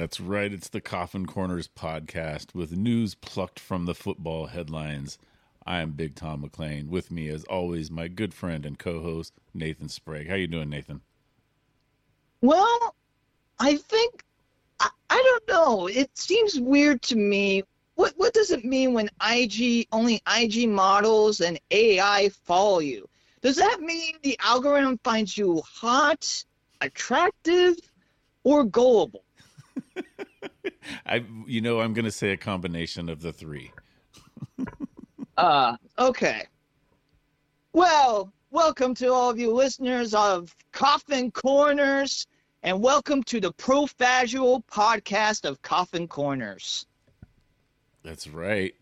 That's right. It's the Coffin Corners podcast with news plucked from the football headlines. I am Big Tom McLean. With me, as always, my good friend and co-host Nathan Sprague. How you doing, Nathan? Well, I think I, I don't know. It seems weird to me. What what does it mean when IG only IG models and AI follow you? Does that mean the algorithm finds you hot, attractive, or gullible? I, you know, I'm going to say a combination of the three. uh, okay. Well, welcome to all of you listeners of Coffin Corners, and welcome to the Profagil podcast of Coffin Corners. That's right.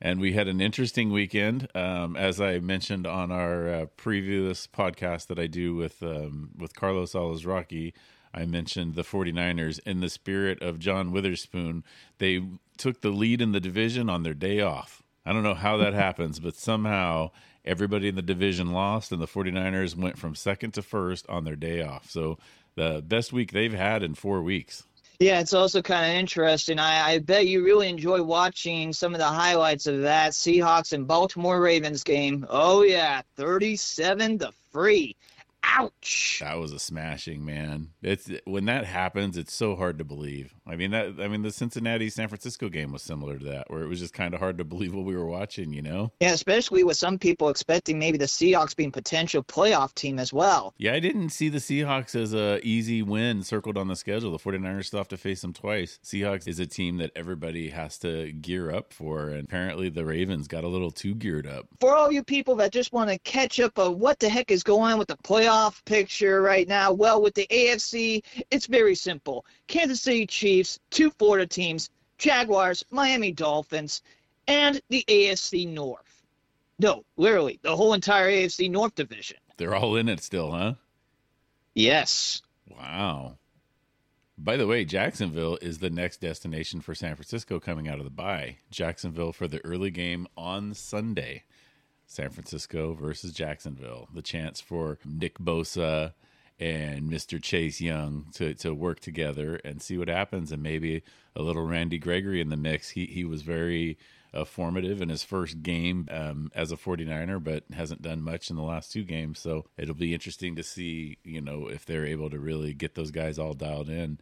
And we had an interesting weekend, um, as I mentioned on our uh, previous podcast that I do with um, with Carlos Alazraqui. I mentioned the 49ers in the spirit of John Witherspoon. They took the lead in the division on their day off. I don't know how that happens, but somehow everybody in the division lost, and the 49ers went from second to first on their day off. So the best week they've had in four weeks. Yeah, it's also kind of interesting. I, I bet you really enjoy watching some of the highlights of that Seahawks and Baltimore Ravens game. Oh yeah, thirty-seven to three. Ouch! That was a smashing, man. It's when that happens, it's so hard to believe. I mean that. I mean the Cincinnati San Francisco game was similar to that, where it was just kind of hard to believe what we were watching. You know? Yeah, especially with some people expecting maybe the Seahawks being potential playoff team as well. Yeah, I didn't see the Seahawks as a easy win circled on the schedule. The 49ers still have to face them twice. Seahawks is a team that everybody has to gear up for, and apparently the Ravens got a little too geared up. For all you people that just want to catch up on what the heck is going on with the playoff playoff picture right now? Well, with the AFC, it's very simple. Kansas City Chiefs, two Florida teams, Jaguars, Miami Dolphins, and the AFC North. No, literally, the whole entire AFC North division. They're all in it still, huh? Yes. Wow. By the way, Jacksonville is the next destination for San Francisco coming out of the bye. Jacksonville for the early game on Sunday. San Francisco versus Jacksonville. The chance for Nick Bosa and Mr. Chase Young to, to work together and see what happens, and maybe a little Randy Gregory in the mix. He he was very uh, formative in his first game um, as a 49er, but hasn't done much in the last two games. So it'll be interesting to see, you know, if they're able to really get those guys all dialed in.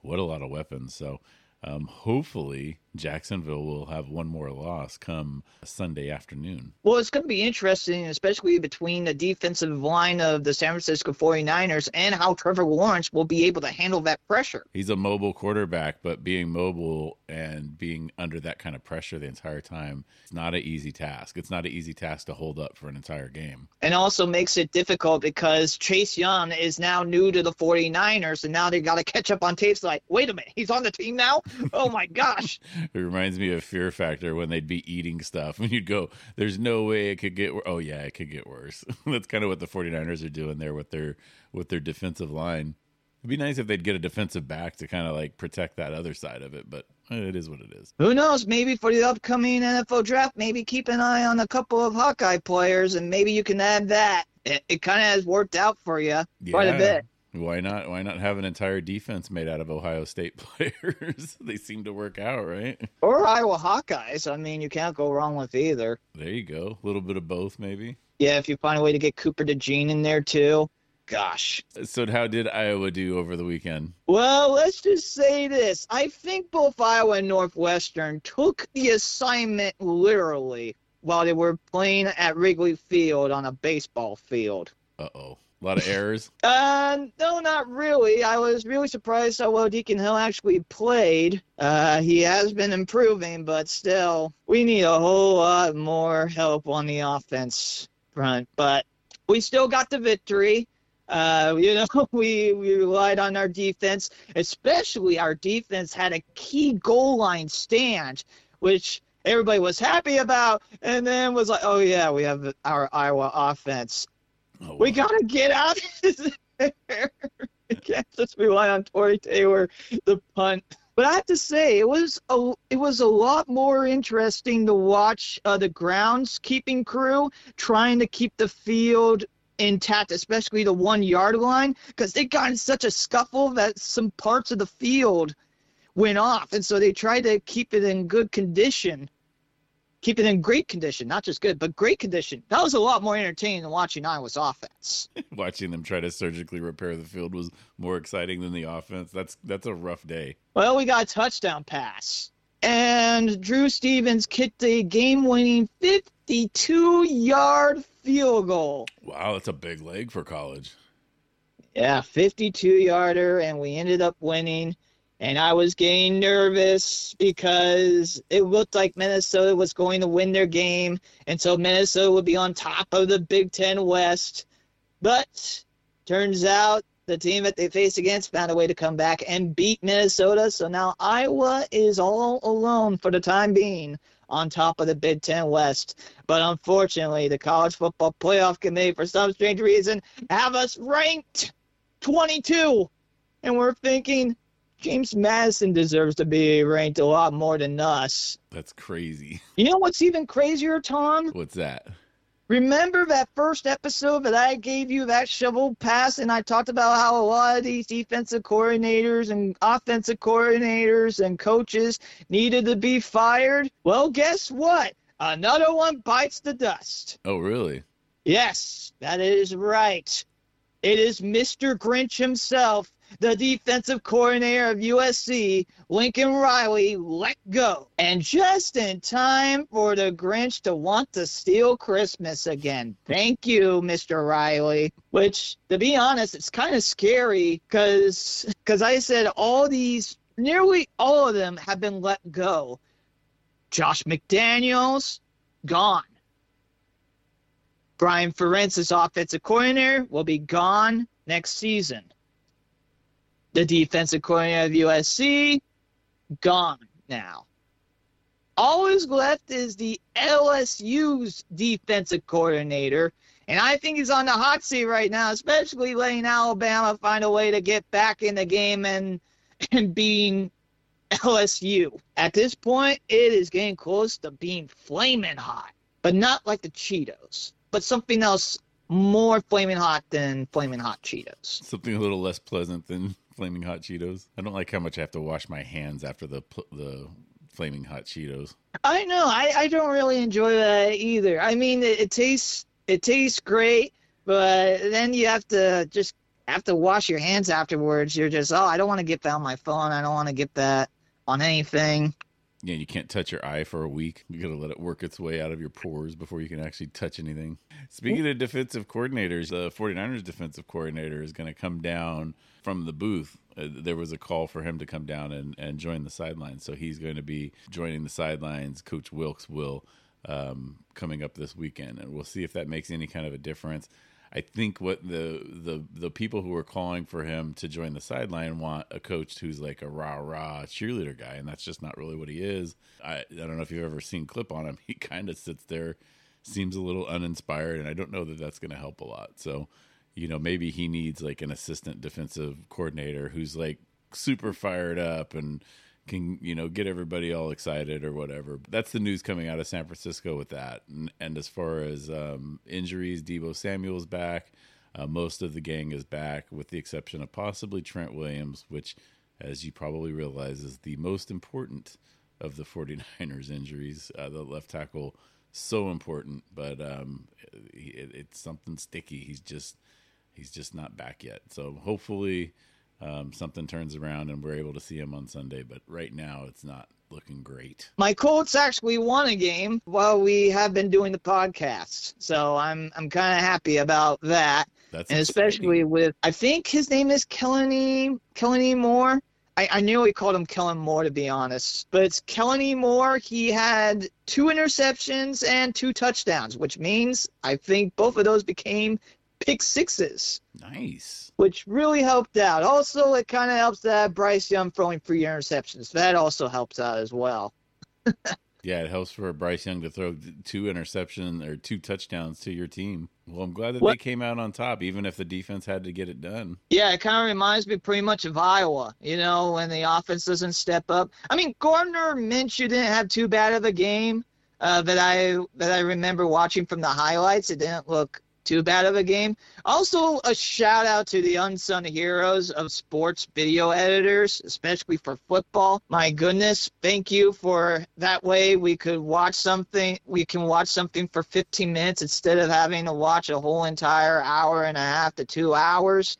What a lot of weapons. So um, hopefully, Jacksonville will have one more loss come Sunday afternoon. Well, it's going to be interesting, especially between the defensive line of the San Francisco 49ers and how Trevor Lawrence will be able to handle that pressure. He's a mobile quarterback, but being mobile and being under that kind of pressure the entire time is not an easy task. It's not an easy task to hold up for an entire game. And also makes it difficult because Chase Young is now new to the 49ers, and now they got to catch up on tapes like, wait a minute, he's on the team now? Oh my gosh. It reminds me of Fear Factor when they'd be eating stuff and you'd go, there's no way it could get worse. Oh yeah, it could get worse. That's kind of what the 49ers are doing there with their with their defensive line. It'd be nice if they'd get a defensive back to kind of like protect that other side of it, but it is what it is. Who knows? Maybe for the upcoming NFL draft, maybe keep an eye on a couple of Hawkeye players and maybe you can add that. It, it kind of has worked out for you yeah. quite a bit. Why not? Why not have an entire defense made out of Ohio State players? they seem to work out, right? Or Iowa Hawkeyes. I mean, you can't go wrong with either. There you go. A little bit of both, maybe. Yeah, if you find a way to get Cooper DeJean in there too. Gosh. So, how did Iowa do over the weekend? Well, let's just say this. I think both Iowa and Northwestern took the assignment literally while they were playing at Wrigley Field on a baseball field. Uh oh. A lot of errors? uh, no, not really. I was really surprised how well Deacon Hill actually played. Uh, he has been improving, but still, we need a whole lot more help on the offense front. But we still got the victory. Uh, you know, we, we relied on our defense, especially our defense had a key goal line stand, which everybody was happy about, and then was like, oh, yeah, we have our Iowa offense. Oh, wow. We gotta get out of there. we can't just rely on Tory Taylor, the punt. But I have to say, it was a it was a lot more interesting to watch uh, the groundskeeping crew trying to keep the field intact, especially the one yard line, because they got in such a scuffle that some parts of the field went off, and so they tried to keep it in good condition, keep it in great condition, not just good, but great condition. That was a lot more entertaining than watching Iowa's offense. Watching them try to surgically repair the field was more exciting than the offense. That's that's a rough day. Well, we got a touchdown pass, and Drew Stevens kicked a game-winning 52-yard field goal. Wow, that's a big leg for college. Yeah, 52 yarder, and we ended up winning. And I was getting nervous because it looked like Minnesota was going to win their game, and so Minnesota would be on top of the Big Ten West. But turns out the team that they faced against found a way to come back and beat Minnesota. So now Iowa is all alone for the time being on top of the Big Ten West. But unfortunately, the College Football Playoff Committee, for some strange reason, have us ranked 22. And we're thinking James Madison deserves to be ranked a lot more than us. That's crazy. You know what's even crazier, Tom? What's that? Remember that first episode that I gave you that shovel pass, and I talked about how a lot of these defensive coordinators and offensive coordinators and coaches needed to be fired? Well, guess what? Another one bites the dust. Oh, really? Yes, that is right. It is Mr. Grinch himself, the defensive coordinator of USC, Lincoln Riley, let go. And just in time for the Grinch to want to steal Christmas again. Thank you, Mr. Riley. Which, to be honest, it's kind of scary because I said all these, nearly all of them have been let go. Josh McDaniels, gone. Brian Ferentz's offensive coordinator will be gone next season. The defensive coordinator of USC, gone now. All who's left is the LSU's defensive coordinator, and I think he's on the hot seat right now, especially letting Alabama find a way to get back in the game and and being LSU. At this point, it is getting close to being flaming hot, but not like the Cheetos but something else more flaming hot than flaming hot Cheetos. Something a little less pleasant than flaming hot Cheetos. I don't like how much I have to wash my hands after the the flaming hot Cheetos. I know. I, I don't really enjoy that either. I mean, it, it tastes it tastes great, but then you have to just have to wash your hands afterwards. You're just oh, I don't want to get that on my phone. I don't want to get that on anything. Yeah, you can't touch your eye for a week. You got to let it work its way out of your pores before you can actually touch anything. Speaking of defensive coordinators, the 49ers defensive coordinator is going to come down from the booth. Uh, there was a call for him to come down and, and join the sidelines. So he's going to be joining the sidelines. Coach Wilks will um, coming up this weekend. And we'll see if that makes any kind of a difference. I think what the the the people who are calling for him to join the sideline want a coach who's like a rah rah cheerleader guy, and that's just not really what he is. I I don't know if you've ever seen clip on him. He kind of sits there, seems a little uninspired, and I don't know that that's going to help a lot. So, you know, maybe he needs like an assistant defensive coordinator who's like super fired up and can you know get everybody all excited or whatever. That's the news coming out of San Francisco with that. And, and as far as um, injuries, Deebo Samuel's back. Uh, most of the gang is back, with the exception of possibly Trent Williams, which, as you probably realize, is the most important of the 49ers injuries. Uh, the left tackle, so important, but um, it, it's something sticky. He's just he's just not back yet. So hopefully um, something turns around and we're able to see him on Sunday. But right now, it's not looking great. My Colts actually won a game while we have been doing the podcast, so I'm I'm kind of happy about that. That's and especially with I think his name is Kellen Kellen Moore. I, I knew we called him Kellen Moore to be honest, but it's Kellen Moore. He had two interceptions and two touchdowns, which means I think both of those became pick sixes nice. which really helped out. Also, it kind of helps to have Bryce Young throwing three interceptions. That also helps out as well. Yeah, it helps for Bryce Young to throw two interceptions or two touchdowns to your team. Well, I'm glad that What- they came out on top, even if the defense had to get it done. Yeah, it kind of reminds me pretty much of Iowa, you know, when the offense doesn't step up. I mean, Gardner Minshew didn't have too bad of a game uh, that I that I remember watching from the highlights. It didn't look too bad of a game. Also, a shout out to the unsung heroes of sports video editors, especially for football. My goodness, thank you for that way we could watch something. We can watch something for 15 minutes instead of having to watch a whole entire hour and a half to two hours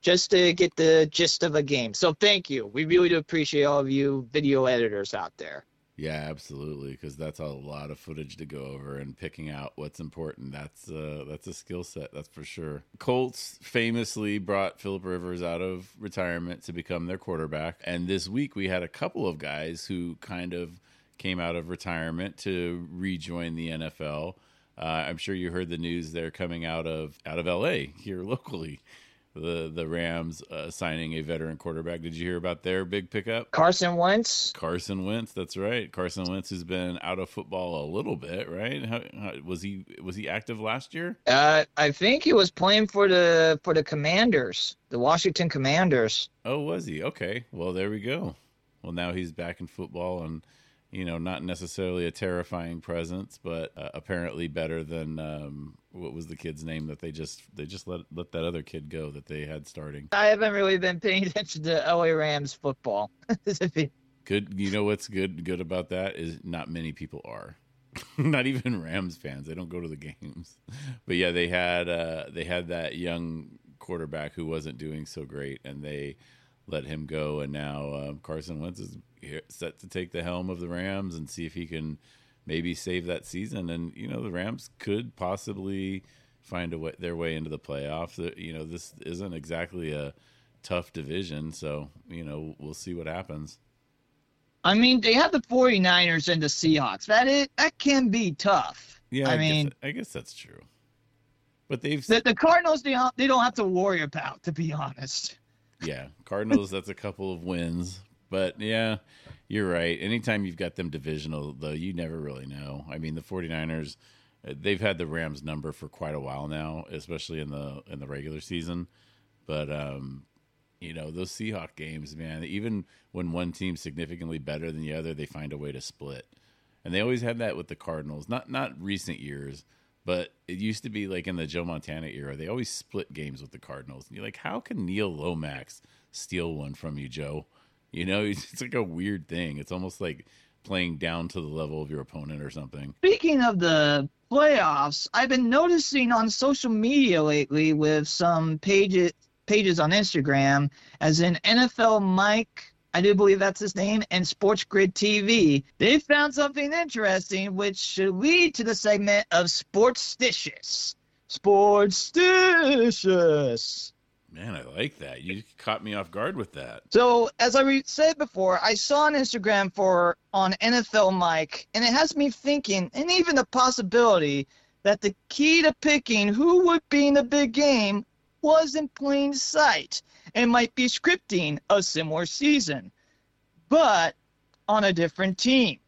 just to get the gist of a game. So thank you. We really do appreciate all of you video editors out there. Yeah, absolutely, because that's a lot of footage to go over and picking out what's important. That's uh, that's a skill set, that's for sure. Colts famously brought Philip Rivers out of retirement to become their quarterback, and this week we had a couple of guys who kind of came out of retirement to rejoin the NFL. Uh, I'm sure you heard the news they're coming out of out of LA here locally the the Rams uh, signing a veteran quarterback. Did you hear about their big pickup? Carson Wentz. Carson Wentz. That's right. Carson Wentz has been out of football a little bit, right? How, how, was he was he active last year? Uh, I think he was playing for the for the Commanders, the Washington Commanders. Oh, was he? Okay. Well, there we go. Well, now he's back in football and you know, not necessarily a terrifying presence, but uh, apparently better than um, what was the kid's name that they just they just let let that other kid go that they had starting. I haven't really been paying attention to LA Rams football. good, you know what's good good about that is not many people are. not even Rams fans. They don't go to the games. But yeah, they had uh, they had that young quarterback who wasn't doing so great, and they let him go. And now uh, Carson Wentz is set to take the helm of the Rams and see if he can maybe save that season. And you know, the Rams could possibly find a way their way into the playoffs. Uh, you know, this isn't exactly a tough division, so you know we'll see what happens. I mean, they have the 49ers and the Seahawks. That is, that can be tough. Yeah, I, I mean, guess, I guess that's true. But they've the, the Cardinals they don't, they don't have to worry about, to be honest. Yeah, Cardinals. that's a couple of wins, but yeah, you're right. Anytime you've got them divisional, though, you never really know. I mean, the 49ers, uh, they've had the Rams number for quite a while now, especially in the in the regular season. But um, you know, those Seahawk games, man, even when one team's significantly better than the other, they find a way to split. And they always had that with the Cardinals. Not not recent years, but it used to be like in the Joe Montana era. They always split games with the Cardinals. And you're like, how can Neil Lomax steal one from you, Joe? You know, it's like a weird thing. It's almost like playing down to the level of your opponent or something. Speaking of the playoffs, I've been noticing on social media lately with some pages pages on Instagram, as in NFL Mike, I do believe that's his name, and Sports Grid TV. They found something interesting, which should lead to the segment of Sportstitious. Sportstitious. Man, I like that. You caught me off guard with that. So, as I re- said before, I saw on Instagram for on NFL Mike, and it has me thinking, and even the possibility that the key to picking who would be in the big game was in plain sight and might be scripting a similar season, but on a different team.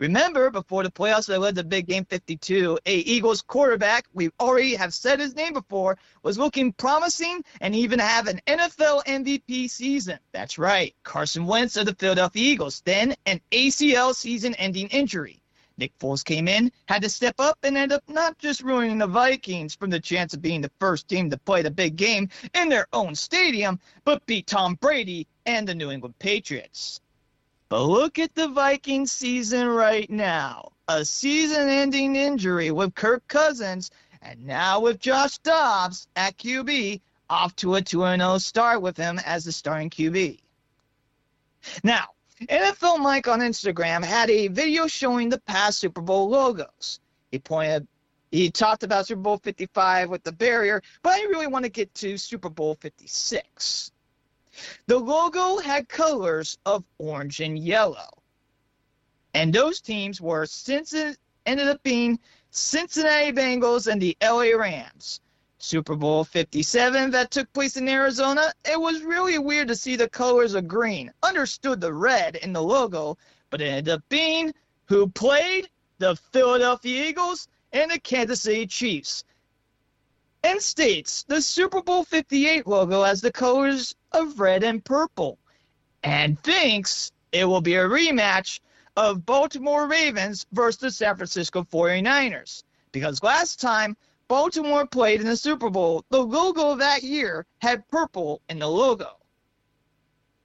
Remember, before the playoffs, they led the big game 52. A Eagles quarterback, we already have said his name before, was looking promising and even have an NFL MVP season. That's right, Carson Wentz of the Philadelphia Eagles. Then an ACL season-ending injury. Nick Foles came in, had to step up, and ended up not just ruining the Vikings from the chance of being the first team to play the big game in their own stadium, but beat Tom Brady and the New England Patriots. But look at the Vikings season right now. A season ending injury with Kirk Cousins, and now with Josh Dobbs at QB, off to a 2 0 start with him as the starting QB. Now, NFL Mike on Instagram had a video showing the past Super Bowl logos. He pointed, he talked about Super Bowl 55 with the barrier, but I really want to get to Super Bowl 56. The logo had colors of orange and yellow. And those teams were ended up being Cincinnati Bengals and the LA Rams. Super Bowl 57 that took place in Arizona, it was really weird to see the colors of green. Understood the red in the logo, but it ended up being who played the Philadelphia Eagles and the Kansas City Chiefs and states the Super Bowl 58 logo as the colors of red and purple and thinks it will be a rematch of Baltimore Ravens versus the San Francisco 49ers. Because last time, Baltimore played in the Super Bowl, the logo that year had purple in the logo.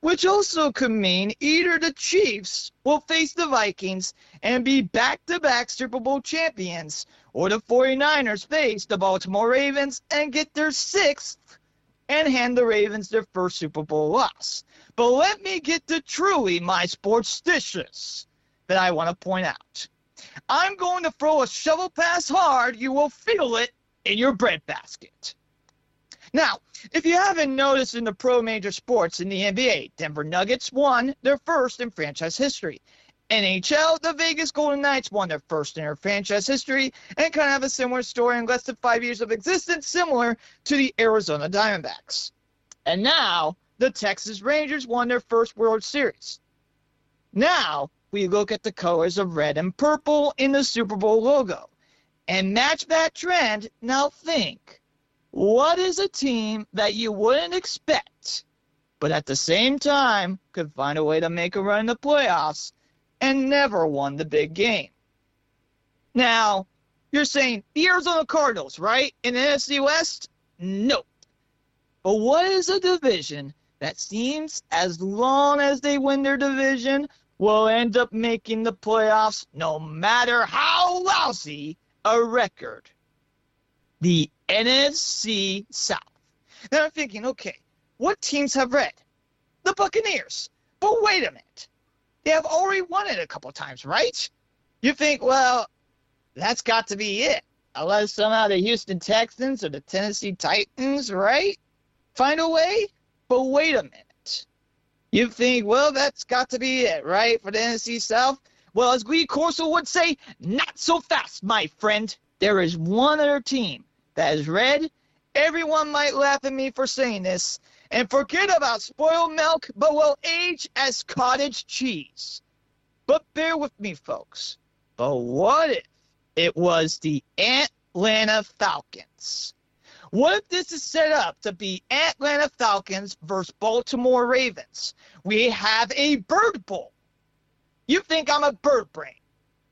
Which also could mean either the Chiefs will face the Vikings and be back to back Super Bowl champions, or the 49ers face the Baltimore Ravens and get their sixth and hand the Ravens their first Super Bowl loss. But let me get to truly my sports sportstitious that I want to point out. I'm going to throw a shovel pass hard. You will feel it in your breadbasket. Now, if you haven't noticed in the pro major sports in the NBA, Denver Nuggets won their first in franchise history. NHL, the Vegas Golden Knights won their first in their franchise history and kind of have a similar story in less than five years of existence, similar to the Arizona Diamondbacks. And now, the Texas Rangers won their first World Series. Now, we look at the colors of red and purple in the Super Bowl logo and match that trend. Now think, what is a team that you wouldn't expect, but at the same time could find a way to make a run in the playoffs and never won the big game? Now, you're saying the Arizona Cardinals, right? In the NFC West? Nope. But what is a division that seems as long as they win their division will end up making the playoffs no matter how lousy a record. The NFC South. Now I'm thinking, okay, what teams have red? The Buccaneers. But wait a minute. They have already won it a couple times, right? You think, well, that's got to be it. Unless somehow the Houston Texans or the Tennessee Titans, right? Find a way? But wait a minute. You think, well, that's got to be it, right? For the NFC South? Well, as Lee Corso would say, not so fast, my friend. There is one other team that is red. Everyone might laugh at me for saying this, and forget about spoiled milk, but will age as cottage cheese. But bear with me, folks. But what if it was the Atlanta Falcons? What if this is set up to be Atlanta Falcons versus Baltimore Ravens? We have a bird bowl. You think I'm a bird brain.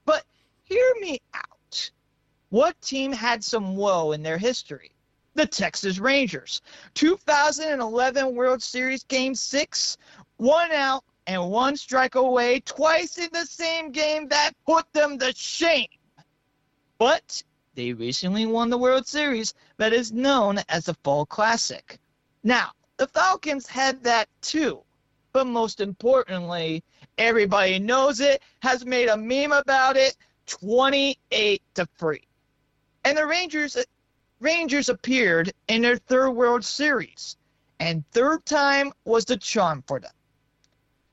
But hear me out. What team had some woe in their history? The Texas Rangers. 2011 World Series Game 6, one out and one strike away, twice in the same game that put them to shame. But they recently won the World Series that is known as the Fall Classic. Now, the Falcons had that too. But most importantly, everybody knows it, has made a meme about it, 28 to 3. And the Rangers Rangers appeared in their third World Series, and third time was the charm for them.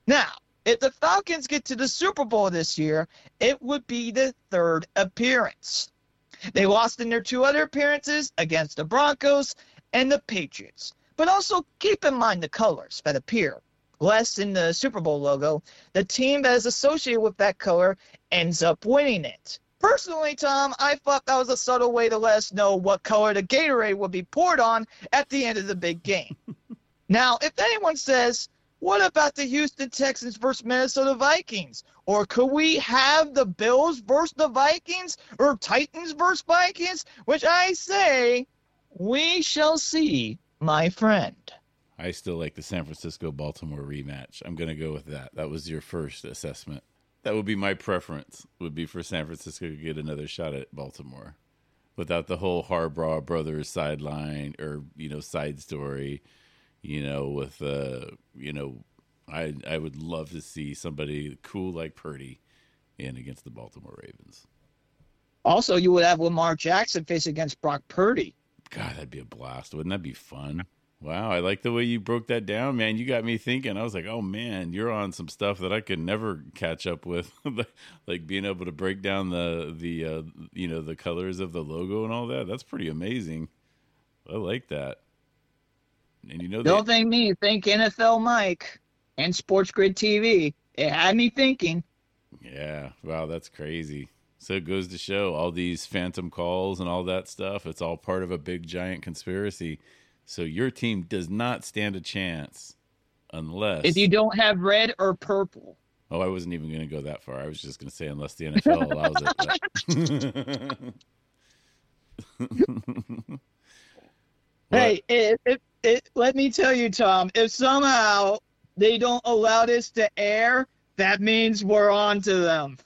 Now, if the Falcons get to the Super Bowl this year, it would be the third appearance. They lost in their two other appearances against the Broncos and the Patriots. But also keep in mind the colors that appear. Less in the Super Bowl logo, the team that is associated with that color ends up winning it. Personally, Tom, I thought that was a subtle way to let us know what color the Gatorade would be poured on at the end of the big game. now, if anyone says, what about the Houston Texans versus Minnesota Vikings? Or could we have the Bills versus the Vikings or Titans versus Vikings? Which I say, we shall see, my friend. I still like the San Francisco Baltimore rematch. I'm going to go with that. That was your first assessment. That would be my preference. Would be for San Francisco to get another shot at Baltimore, without the whole Harbaugh brothers sideline or you know side story. You know, with uh, you know, I I would love to see somebody cool like Purdy in against the Baltimore Ravens. Also, you would have Lamar Jackson face against Brock Purdy. God, that'd be a blast. Wouldn't that be fun? Wow, I like the way you broke that down, man. You got me thinking. I was like, "Oh man, you're on some stuff that I could never catch up with, like being able to break down the the uh, you know the colors of the logo and all that. That's pretty amazing. I like that. And you know, don't they, think me, think NFL Mike and Sports Grid TV. It had me thinking. Yeah, wow, that's crazy. So it goes to show all these phantom calls and all that stuff. It's all part of a big giant conspiracy so your team does not stand a chance unless if you don't have red or purple. Oh, I wasn't even going to go that far. I was just going to say unless the NFL allows Hey, it, it, it, let me tell you, Tom, if somehow they don't allow this to air, that means we're on to them.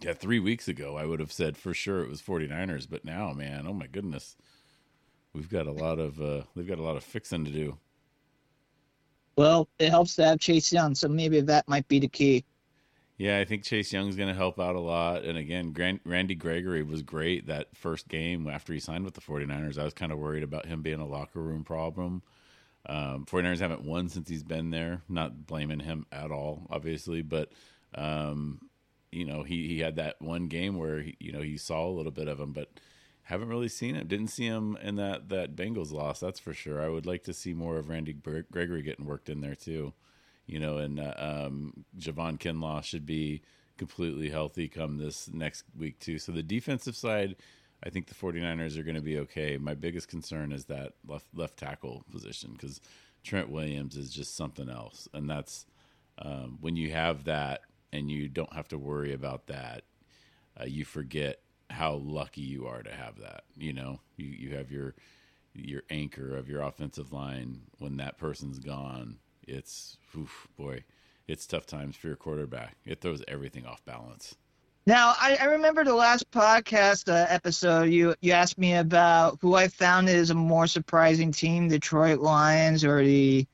Yeah, three weeks ago, I would have said for sure it was 49ers, but now, man, oh my goodness, we've got a lot of uh, they've got a lot of fixing to do. Well, it helps to have Chase Young, so maybe that might be the key. Yeah, I think Chase Young's going to help out a lot. And again, Randy Gregory was great that first game after he signed with the 49ers. I was kind of worried about him being a locker room problem. Um, 49ers haven't won since he's been there. Not blaming him at all, obviously, but um, you know he he had that one game where he, you know he saw a little bit of him, but haven't really seen him. Didn't see him in that that Bengals loss. That's for sure. I would like to see more of Randy Gregory getting worked in there too you know, and uh, um, Javon Kinlaw should be completely healthy come this next week too. So the defensive side, I think the 49ers are going to be okay. My biggest concern is that left left tackle position because Trent Williams is just something else, and that's um, when you have that and you don't have to worry about that, uh, you forget how lucky you are to have that. You know, you you have your your anchor of your offensive line when that person's gone it's oof, boy, it's tough times for your quarterback. It throws everything off balance. Now, I, I remember the last podcast uh, episode. You you asked me about who I found is a more surprising team, Detroit Lions or the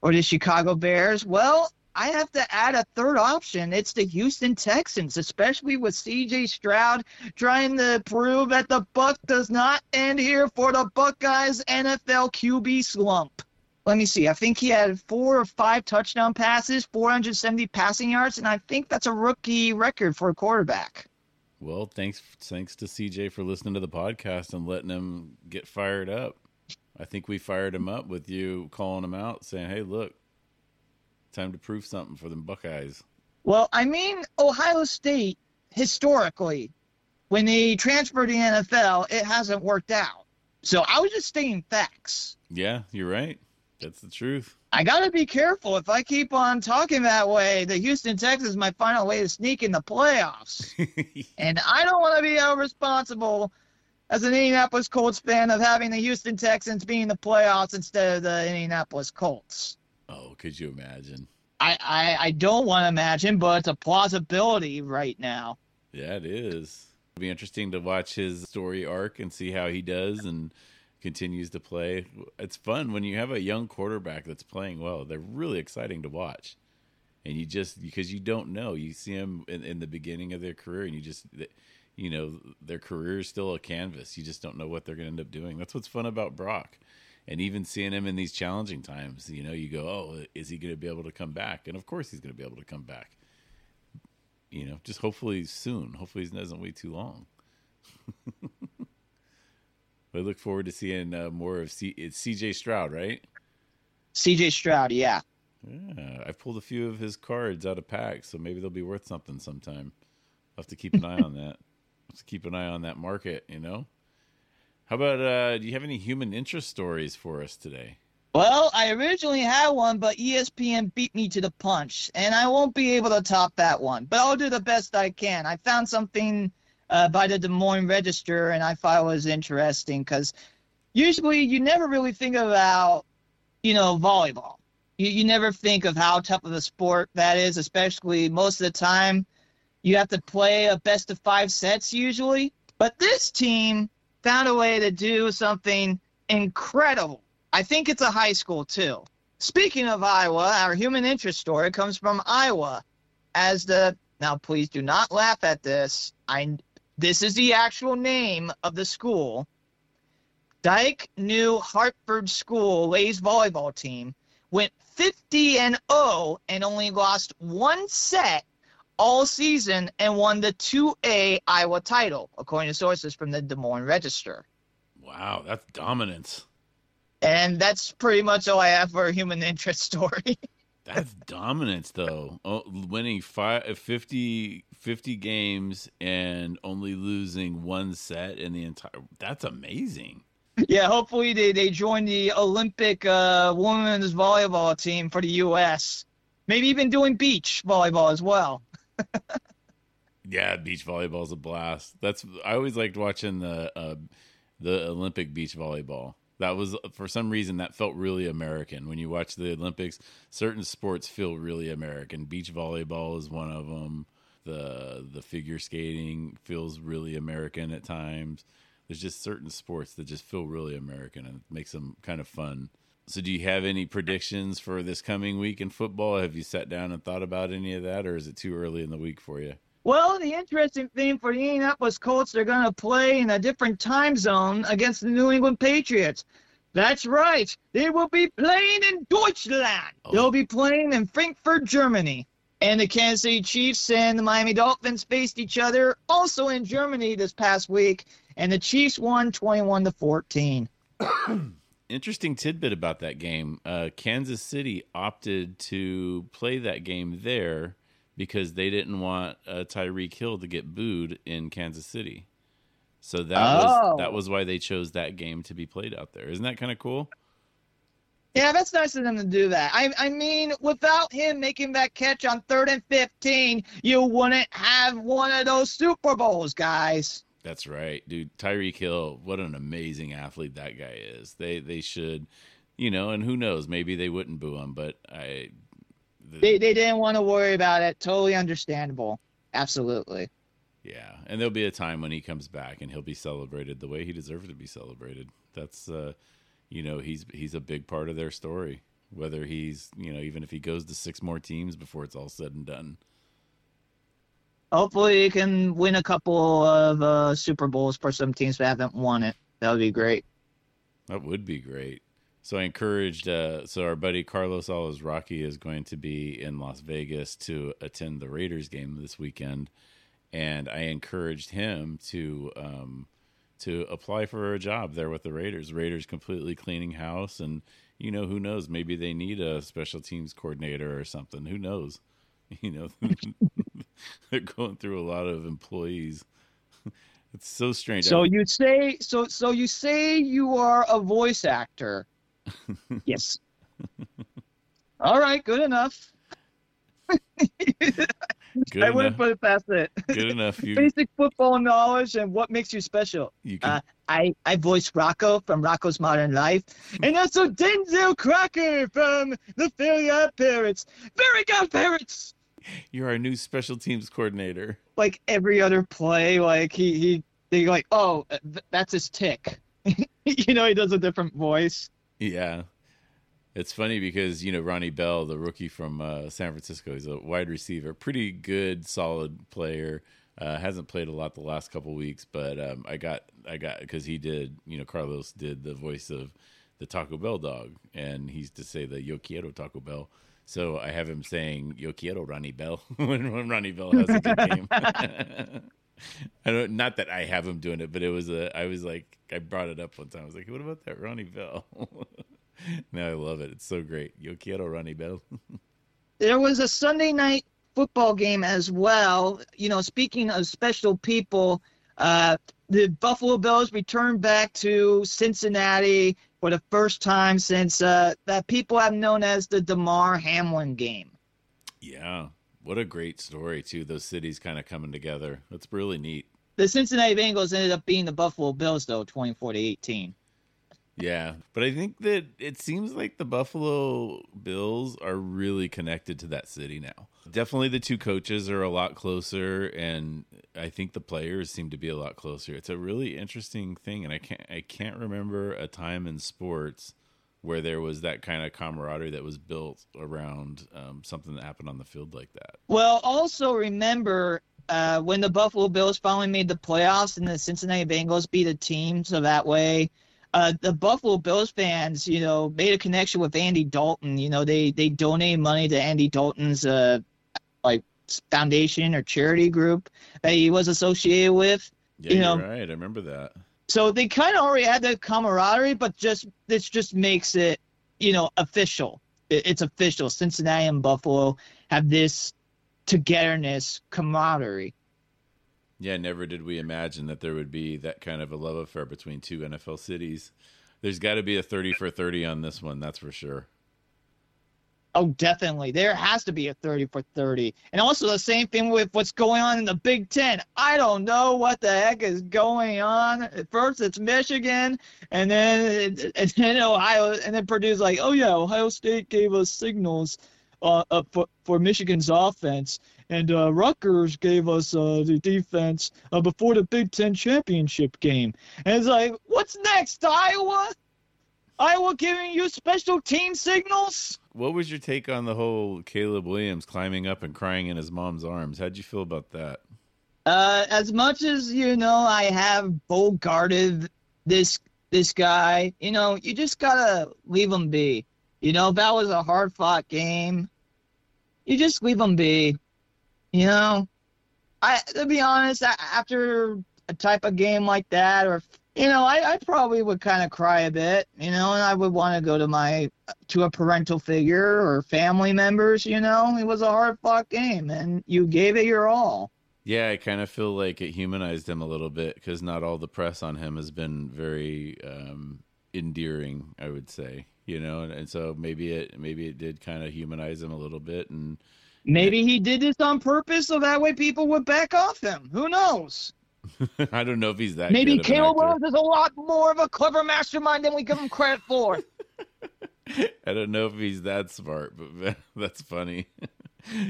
or the Chicago Bears. Well, I have to add a third option. It's the Houston Texans, especially with CJ Stroud trying to prove that the buck does not end here for the Buckeyes NFL QB slump let me see. I think he had four or five touchdown passes, 470 passing yards, and I think that's a rookie record for a quarterback. Well, thanks thanks to CJ for listening to the podcast and letting him get fired up. I think we fired him up with you calling him out, saying, "Hey, look, time to prove something for them Buckeyes." Well, I mean, Ohio State historically, when they transferred to the NFL, it hasn't worked out. So I was just stating facts. Yeah, you're right. That's the truth. I got to be careful. If I keep on talking that way, the Houston Texans might find a way to sneak in the playoffs. and I don't want to be held responsible as an Indianapolis Colts fan of having the Houston Texans be in the playoffs instead of the Indianapolis Colts. Oh, could you imagine? I, I, I don't want to imagine, but it's a plausibility right now. Yeah, it is. It'll be interesting to watch his story arc and see how he does and – continues to play. It's fun when you have a young quarterback that's playing well. They're really exciting to watch. And you just because you don't know, you see them in, in the beginning of their career, and you just, you know, their career is still a canvas. You just don't know what they're going to end up doing. That's what's fun about Brock, and even seeing him in these challenging times. You know, you go, oh, is he going to be able to come back? And of course, he's going to be able to come back. You know, just hopefully soon. Hopefully, he doesn't wait too long. I look forward to seeing uh, more of C- it's CJ Stroud, right? CJ Stroud, yeah. Yeah, I've pulled a few of his cards out of packs, so maybe they'll be worth something sometime. I'll have to keep an eye on that. Let's keep an eye on that market, you know. How about uh do you have any human interest stories for us today? Well, I originally had one, but ESPN beat me to the punch, and I won't be able to top that one. But I'll do the best I can. I found something uh, by the Des Moines Register, and I thought it was interesting because usually you never really think about, you know, volleyball. You, you never think of how tough of a sport that is, especially most of the time you have to play a best of five sets usually. But this team found a way to do something incredible. I think it's a high school too. Speaking of Iowa, our human interest story comes from Iowa. As the now, please do not laugh at this. I this is the actual name of the school. Dike New Hartford School ladies volleyball team went 50 and 0 and only lost one set all season and won the 2A Iowa title, according to sources from the Des Moines Register. Wow, that's dominance. And that's pretty much all I have for a human interest story. That's dominance, though. Oh, winning five, 50, 50 games and only losing one set in the entire. That's amazing. Yeah, hopefully they, they join the Olympic uh, women's volleyball team for the U.S. Maybe even doing beach volleyball as well. Yeah, beach volleyball is a blast. That's I always liked watching the uh, the Olympic beach volleyball. That was for some reason that felt really American. When you watch the Olympics, certain sports feel really American. Beach volleyball is one of them. The the figure skating feels really American at times. There's just certain sports that just feel really American and makes them kind of fun. So, do you have any predictions for this coming week in football? Have you sat down and thought about any of that, or is it too early in the week for you? Well, the interesting thing for the Indianapolis Colts, they're going to play in a different time zone against the New England Patriots. That's right. They will be playing in Deutschland. Oh. They'll be playing in Frankfurt, Germany. And the Kansas City Chiefs and the Miami Dolphins faced each other also in Germany this past week, and the Chiefs won 21 to 14. Interesting tidbit about that game. Uh, Kansas City opted to play that game there because they didn't want uh, Tyreek Hill to get booed in Kansas City. So that Oh. was that was why they chose that game to be played out there. Isn't that kind of cool? Yeah, that's nice of them to do that. I, I mean, without him making that catch on third and 15, you wouldn't have one of those Super Bowls, guys. That's right, dude. Tyreek Hill, what an amazing athlete that guy is. They they should, you know, and who knows, maybe they wouldn't boo him, but I the- They, they didn't want to worry about it. Totally understandable. Absolutely. Yeah, and there'll be a time when he comes back and he'll be celebrated the way he deserves to be celebrated. That's uh you know, he's he's a big part of their story. Whether he's, you know, even if he goes to six more teams before it's all said and done. Hopefully, he can win a couple of uh, Super Bowls for some teams that haven't won it. That would be great. That would be great. So I encouraged uh so our buddy Carlos Alazraqui is going to be in Las Vegas to attend the Raiders game this weekend and I encouraged him to um to apply for a job there with the Raiders. Raiders completely cleaning house and you know who knows maybe they need a special teams coordinator or something. Who knows? You know they're going through a lot of employees. It's so strange. So you say so so you say you are a voice actor. yes. All right, good enough. good I wouldn't put it past it. Good enough. You Basic football knowledge and what makes you special. you can Uh, I I voiced Rocco from Rocco's Modern Life, and also Denzel Crocker from the Fairly OddParents. Very good parrots. You're our new special teams coordinator. Like every other play, like he he they like, oh, th- that's his tic. you know, he does a different voice. Yeah. It's funny because, you know, Ronnie Bell, the rookie from uh, San Francisco, he's a wide receiver, pretty good, solid player. Uh, hasn't played a lot the last couple weeks, but um, I got, I got, because he did, you know, Carlos did the voice of the Taco Bell dog, and he's to say the Yo quiero Taco Bell. So I have him saying Yo quiero Ronnie Bell when, when Ronnie Bell has a good game. I don't, not that I have him doing it, but it was a. I was like, I brought it up one time. I was like, "What about that Ronnie Bell?" now I love it. It's so great. Yo quiero Ronnie Bell. There was a Sunday night football game as well. You know, speaking of special people, uh, the Buffalo Bills returned back to Cincinnati for the first time since uh, that people have known as the Damar Hamlin game. yeah, what a great story too. Those cities kind of coming together. That's really neat. The Cincinnati Bengals ended up being the Buffalo Bills though, 24 to 18. Yeah, but I think that it seems like the Buffalo Bills are really connected to that city now. Definitely the two coaches are a lot closer and I think the players seem to be a lot closer. It's a really interesting thing and I can't I can't remember a time in sports where there was that kind of camaraderie that was built around um, something that happened on the field like that. Well, also remember uh, when the Buffalo Bills finally made the playoffs and the Cincinnati Bengals beat a team, so that way uh, the Buffalo Bills fans, you know, made a connection with Andy Dalton. You know, they they donated money to Andy Dalton's uh, like foundation or charity group that he was associated with. Yeah, You know- right. I remember that. So they kind of already had the camaraderie, but just this just makes it, you know, official. It, it's official. Cincinnati and Buffalo have this togetherness, camaraderie. Yeah, never did we imagine that there would be that kind of a love affair between two NFL cities. There's got to be a 30 for 30 on this one, that's for sure. Oh, definitely. There has to be a 30 for 30. And also the same thing with what's going on in the Big Ten. I don't know what the heck is going on. First it's Michigan, and then and then Ohio, and then Purdue's like, oh yeah, Ohio State gave us signals uh, uh, for, for Michigan's offense, and uh, Rutgers gave us uh, the defense uh, before the Big Ten championship game. And it's like, what's next, Iowa? Iowa giving you special team signals? What was your take on the whole Caleb Williams climbing up and crying in his mom's arms? How'd you feel about that? Uh, as much as you know, I have guarded this this guy. You know, you just gotta leave him be. You know, that was a hard fought game. You just leave him be. You know, I to be honest, after a type of game like that, or you know, I, I probably would kind of cry a bit, you know, and I would want to go to my to a parental figure or family members, you know. It was a hard fought game, and you gave it your all. Yeah, I kind of feel like it humanized him a little bit because not all the press on him has been very um, endearing. I would say, you know, and, and so maybe it maybe it did kind of humanize him a little bit, and maybe he did this on purpose so that way people would back off him. Who knows? I don't know if he's that. Maybe Caleb Williams is a lot more of a clever mastermind than we give him credit for. I don't know if he's that smart, but that's funny.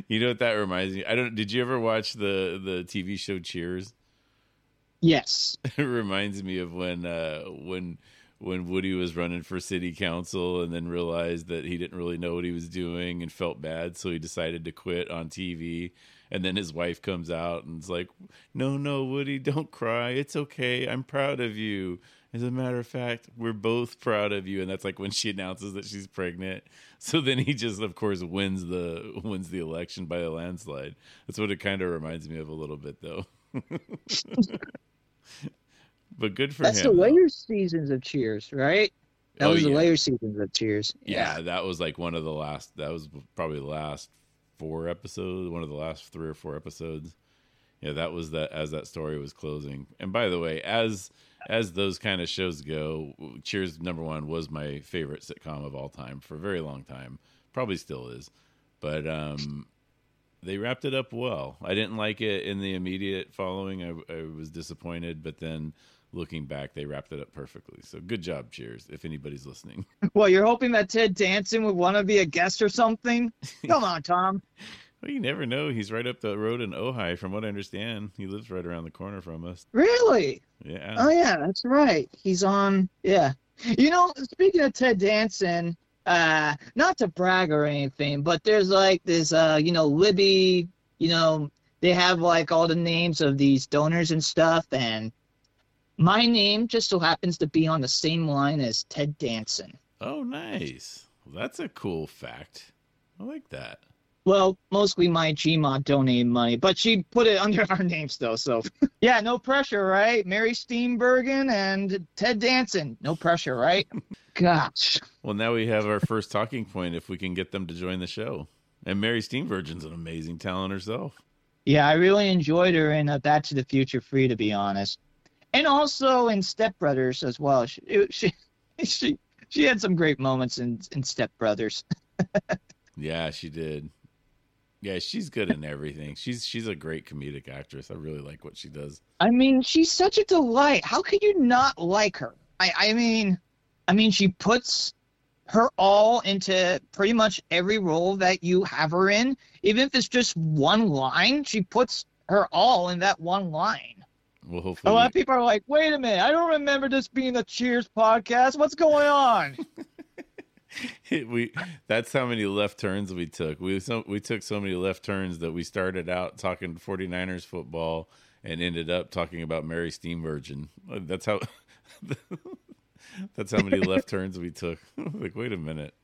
you know what that reminds me? I don't. Did you ever watch the the TV show Cheers? Yes. it reminds me of when uh, when when Woody was running for city council and then realized that he didn't really know what he was doing and felt bad, so he decided to quit on TV and then his wife comes out and is like, "No, no, Woody, don't cry. It's okay. I'm proud of you." As a matter of fact, we're both proud of you, and that's like when she announces that she's pregnant. So then he just, of course, wins the wins the election by a landslide. That's what it kind of reminds me of a little bit, though. but good for that's him. That's the later seasons of Cheers, right? That oh, was the yeah. later seasons of Cheers. Yeah. yeah, that was like one of the last. That was probably the last four episodes, one of the last three or four episodes. Yeah, that was that as that story was closing. And by the way, as as those kind of shows go, Cheers number one was my favorite sitcom of all time for a very long time. Probably still is. But um they wrapped it up well. I didn't like it in the immediate following. I, I was disappointed, but then looking back, they wrapped it up perfectly. So good job, cheers, if anybody's listening. Well, you're hoping that Ted Danson would want to be a guest or something? Come on, Tom. Well, you never know. He's right up the road in Ojai, from what I understand. He lives right around the corner from us. Really? Yeah. Oh, yeah, that's right. He's on, yeah. You know, speaking of Ted Danson, uh, not to brag or anything, but there's like this, uh, you know, Libby, you know, they have like all the names of these donors and stuff, and my name just so happens to be on the same line as Ted Danson. Oh, nice. Well, that's a cool fact. I like that. Well, mostly my GMA donated money, but she put it under our names though. So yeah, no pressure, right? Mary Steenburgen and Ted Danson. No pressure, right? Gosh. Well, now we have our first talking point if we can get them to join the show. And Mary Steenburgen's an amazing talent herself. Yeah, I really enjoyed her in uh, Back to the Future Three, to be honest and also in Step Brothers as well. She she she, she had some great moments in in Step Brothers. yeah, she did. Yeah, she's good in everything. She's she's a great comedic actress. I really like what she does. I mean, she's such a delight. How could you not like her? I I mean, I mean, she puts her all into pretty much every role that you have her in. Even if it's just one line, she puts her all in that one line. Well, hopefully. A lot of people are like, "Wait a minute! I don't remember this being a Cheers podcast. What's going on?" we that's how many left turns we took. We so, we took so many left turns that we started out talking 49ers football and ended up talking about Mary Steenburgen. Uh, that's how that's how many left turns we took. like, wait a minute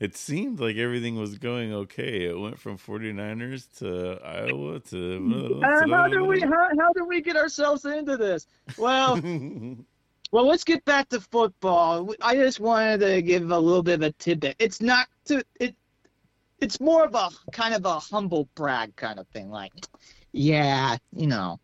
it seemed like everything was going okay. It went from 49ers to Iowa to. Uh, how do we how, how do we get ourselves into this? Well, well, let's get back to football. I just wanted to give a little bit of a tidbit. It's not to it. It's more of a kind of a humble brag kind of thing. Like, yeah, you know.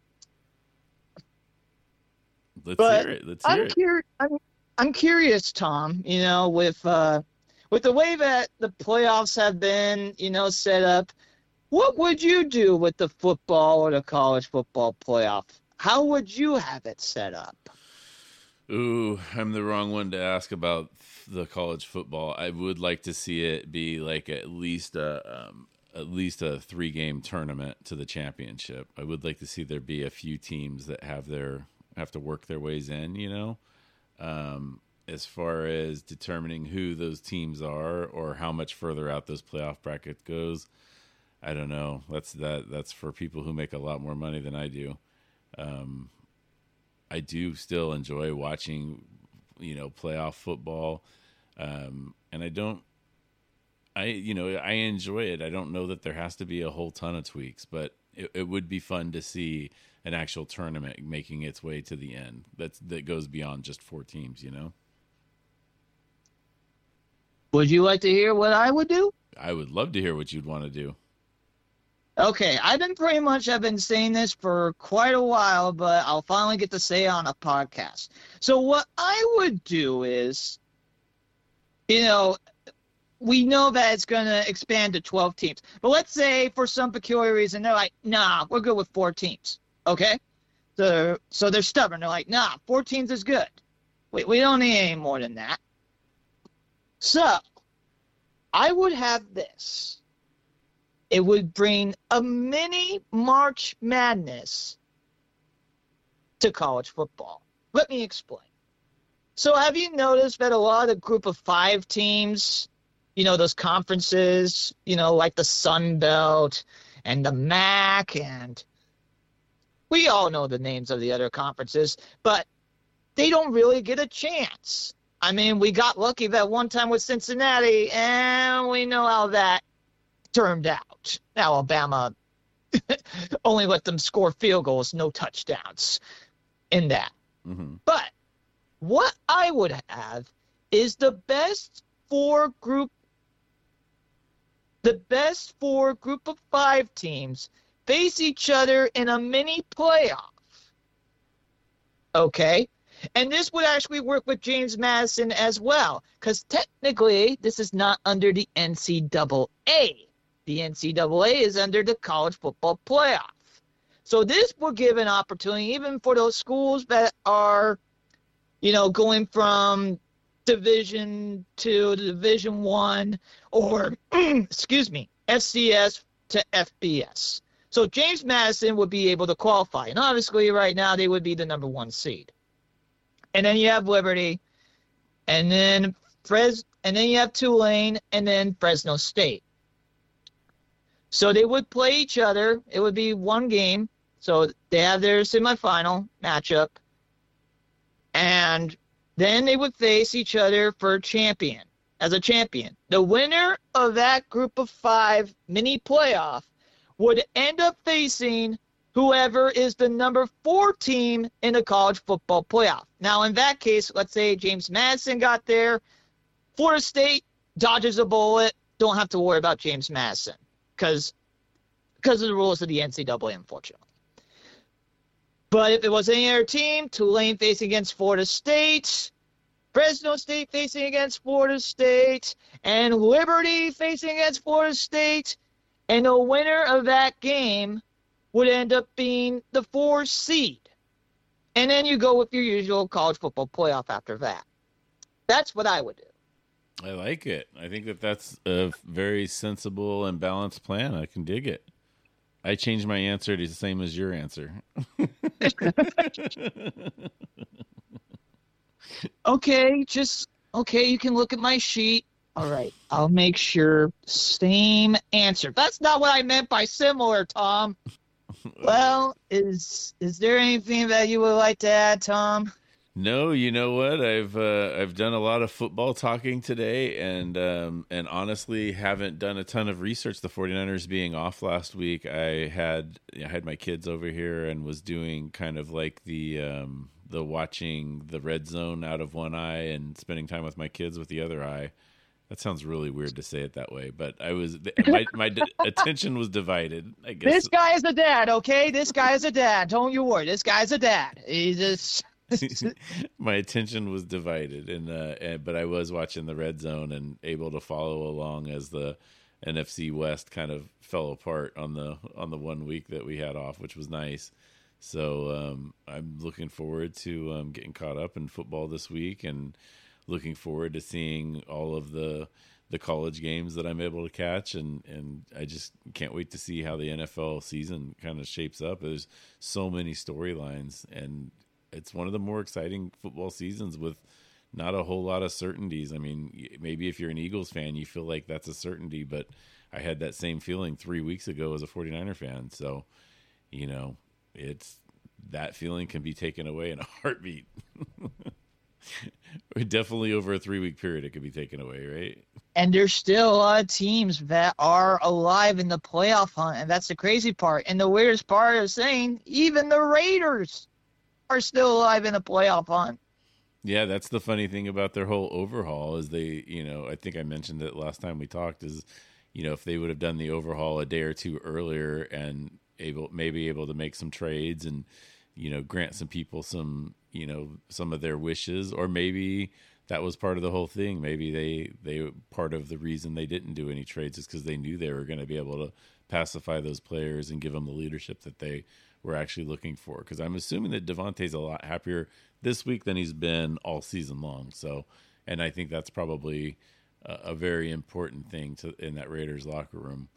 Let's but hear it. Let's hear I'm it. Curi- I'm, I'm curious, Tom. You know, with uh, with the way that the playoffs have been, you know, set up, what would you do with the football or the college football playoff? How would you have it set up? Ooh, I'm the wrong one to ask about the college football. I would like to see it be like at least a um, at least a three game tournament to the championship. I would like to see there be a few teams that have their have to work their ways in. You know, um, as far as determining who those teams are or how much further out those playoff bracket goes. I don't know. That's that. That's for people who make a lot more money than I do. Um, I do still enjoy watching, you know, playoff football, um, and I don't. I you know I enjoy it. I don't know that there has to be a whole ton of tweaks, but it, it would be fun to see an actual tournament making its way to the end. That's that goes beyond just four teams. You know. Would you like to hear what I would do? I would love to hear what you'd want to do. Okay, I've been pretty much I've been saying this for quite a while, but I'll finally get to say it on a podcast. So what I would do is, you know, we know that it's going to expand to 12 teams, but let's say for some peculiar reason they're like, nah, we're good with four teams. Okay, so so they're stubborn. They're like, nah, four teams is good. We we don't need any more than that. So I would have this it would bring a mini March Madness to college football. Let me explain. So, have you noticed that a lot of group of five teams, you know, those conferences, you know, like the Sun Belt and the MAC, and we all know the names of the other conferences, but they don't really get a chance. I mean, we got lucky that one time with Cincinnati, and we know how that turned out. Now Alabama only let them score field goals, no touchdowns in that. Mm-hmm. But what I would have is the best four group the best four group of five teams face each other in a mini playoff. Okay? And this would actually work with James Madison as well, because technically this is not under the NCAA. The NCAA is under the college football playoff. So this will give an opportunity even for those schools that are, you know, going from Division to Division One, or excuse me, FCS to FBS. So James Madison would be able to qualify, and obviously right now they would be the number one seed. And then you have Liberty, and then Fres, and then you have Tulane, and then Fresno State. So they would play each other. It would be one game. So they have their semifinal matchup. And then they would face each other for champion as a champion. The winner of that group of five mini playoff would end up facing whoever is the number four team in the college football playoff. Now, in that case, let's say James Madison got there. Florida State dodges a bullet. Don't have to worry about James Madison because because of the rules of the NCAA, unfortunately. But if it was any other team, Tulane facing against Florida State, Fresno State facing against Florida State, and Liberty facing against Florida State, and the winner of that game would end up being the four seed. And then you go with your usual college football playoff after that. That's what I would do. I like it. I think that that's a very sensible and balanced plan. I can dig it. I changed my answer to the same as your answer. okay, just okay. You can look at my sheet. All right, I'll make sure. Same answer. That's not what I meant by similar, Tom. Well, is is there anything that you would like to add, Tom? No, you know what? I've uh, I've done a lot of football talking today and um, and honestly haven't done a ton of research the 49ers being off last week. I had I had my kids over here and was doing kind of like the um, the watching the red zone out of one eye and spending time with my kids with the other eye. That sounds really weird to say it that way, but I was my my attention was divided. I guess this guy is a dad, okay? This guy is a dad. Don't you worry. This guy's a dad. He's just my attention was divided, and, uh, and but I was watching the red zone and able to follow along as the NFC West kind of fell apart on the on the one week that we had off, which was nice. So um, I'm looking forward to um, getting caught up in football this week, and looking forward to seeing all of the the college games that I'm able to catch, and and I just can't wait to see how the NFL season kind of shapes up. There's so many storylines, and it's one of the more exciting football seasons with not a whole lot of certainties. I mean, maybe if you're an Eagles fan, you feel like that's a certainty, but I had that same feeling three weeks ago as a 49er fan. So, you know, it's that feeling can be taken away in a heartbeat. Definitely over a three week period, it could be taken away, right? And there's still a lot of teams that are alive in the playoff hunt, and that's the crazy part. And the weirdest part is saying even the Raiders are still alive in the playoff hunt. Yeah, that's the funny thing about their whole overhaul is they, you know, I think I mentioned it last time we talked is, you know, if they would have done the overhaul a day or two earlier and able maybe able to make some trades and you know grant some people some you know some of their wishes or maybe that was part of the whole thing. Maybe they they part of the reason they didn't do any trades is because they knew they were going to be able to pacify those players and give them the leadership that they were actually looking for. Because i'm assuming that Davante's a lot happier this week than he's been all season long. So and i think that's probably a, a very important thing to in that raiders locker room.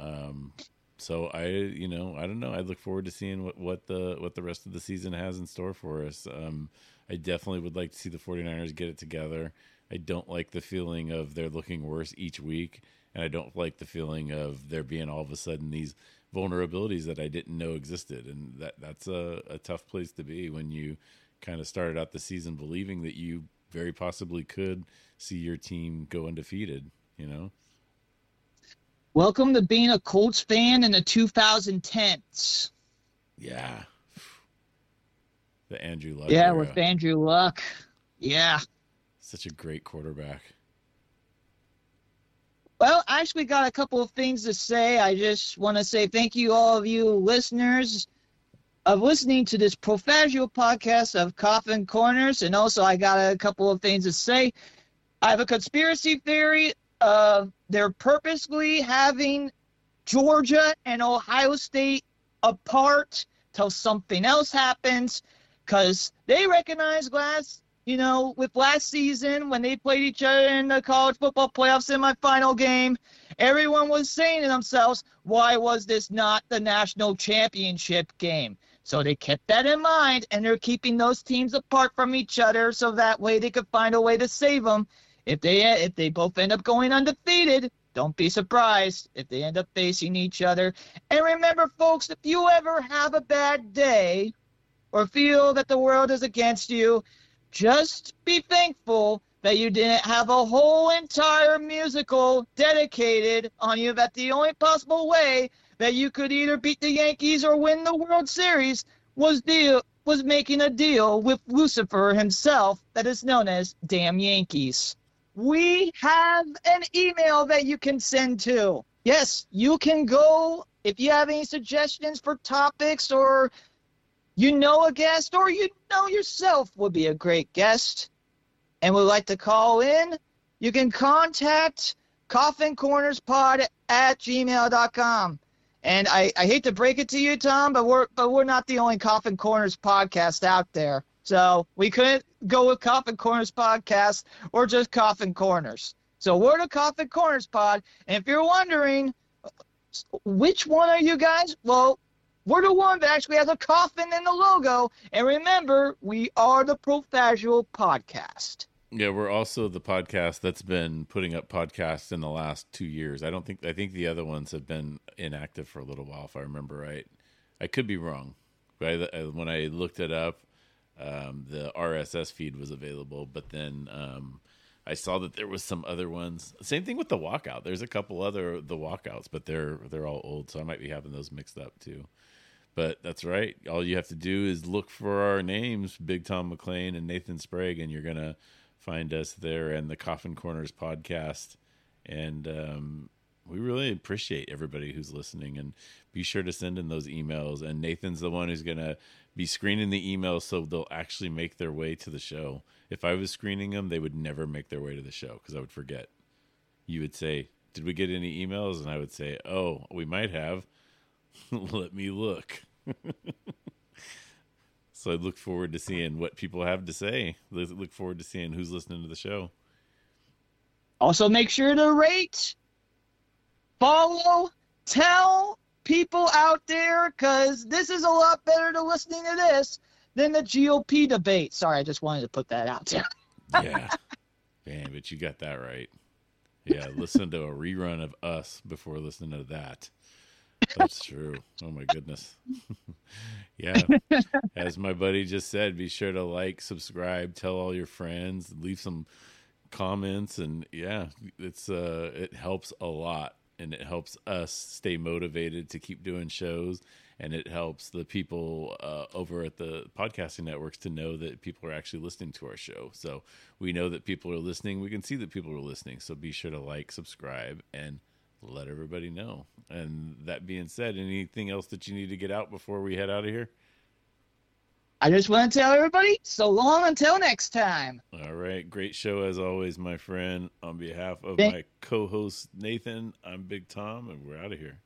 Um, so I, you know, I don't know. I look forward to seeing what, what the what the rest of the season has in store for us. Um, I definitely would like to see the 49ers get it together. I don't like the feeling of they're looking worse each week, and I don't like the feeling of there being all of a sudden these vulnerabilities that I didn't know existed, and that that's a, a tough place to be when you kind of started out the season believing that you very possibly could see your team go undefeated. You know. Welcome to being a Colts fan in the 2010s. Yeah. The Andrew Luck. Yeah, era. with Andrew Luck. Yeah. Such a great quarterback. Well, I actually got a couple of things to say. I just want to say thank you, all of you listeners, of listening to this Profaggio podcast of Coffin Corners. And also, I got a couple of things to say. I have a conspiracy theory uh, they're purposely having Georgia and Ohio State apart till something else happens because they recognize last, you know, with last season when they played each other in the college football playoff semifinal game, everyone was saying to themselves, why was this not the national championship game? So they kept that in mind and they're keeping those teams apart from each other so that way they could find a way to save them. If they if they both end up going undefeated, don't be surprised. If they end up facing each other. And remember, folks, if you ever have a bad day or feel that the world is against you, just be thankful that you didn't have a whole entire musical dedicated on you. That the only possible way that you could either beat the Yankees or win the World Series was deal was making a deal with Lucifer himself that is known as Damn Yankees we have an email that you can send to. Yes, you can go if you have any suggestions for topics or you know a guest or you know yourself would be a great guest and would like to call in, you can contact coffincornerspod at gmail.com. And I, I hate to break it to you, Tom, but we're but we're not the only Coffin Corners podcast out there. So we couldn't go with Coffin Corners podcast or just Coffin Corners. So we're the Coffin Corners pod. And if you're wondering which one are you guys, well, we're the one that actually has a coffin in the logo. And remember, we are the Profaggio podcast. Yeah, we're also the podcast that's been putting up podcasts in the last two years. I don't think I think the other ones have been inactive for a little while, if I remember right. I could be wrong. But I, when I looked it up, um, the RSS feed was available, but then um, I saw that there was some other ones. Same thing with the walkout. There's a couple other the walkouts, but they're they're all old, so I might be having those mixed up too. But that's right. All you have to do is look for our names, Big Tom McLean and Nathan Sprague, and you're gonna find us there and the Coffin Corners podcast. And um, we really appreciate everybody who's listening and be sure to send in those emails and nathan's the one who's going to be screening the emails so they'll actually make their way to the show. If i was screening them they would never make their way to the show because i would forget. You would say did we get any emails? And i would say oh we might have. Let me look. So i look forward to seeing what people have to say. Look forward to seeing who's listening to the show. Also make sure to rate follow, tell people out there because this is a lot better to listening to this than the GOP debate. Sorry, I just wanted to put that out there. yeah. Man, but you got that right. Yeah, listen to a rerun of us before listening to that. That's true. Oh my goodness. yeah. As my buddy just said, be sure to like, subscribe, tell all your friends, leave some comments and yeah, it's uh it helps a lot and it helps us stay motivated to keep doing shows. And it helps the people uh, over at the podcasting networks to know that people are actually listening to our show. So we know that people are listening. We can see that people are listening. So be sure to like subscribe and let everybody know. And that being said anything else that you need to get out before we head out of here I just want to tell everybody so long until next time. All right. Great show as always, my friend. On behalf of Thank- my co host, Nathan, I'm Big Tom, and we're out of here.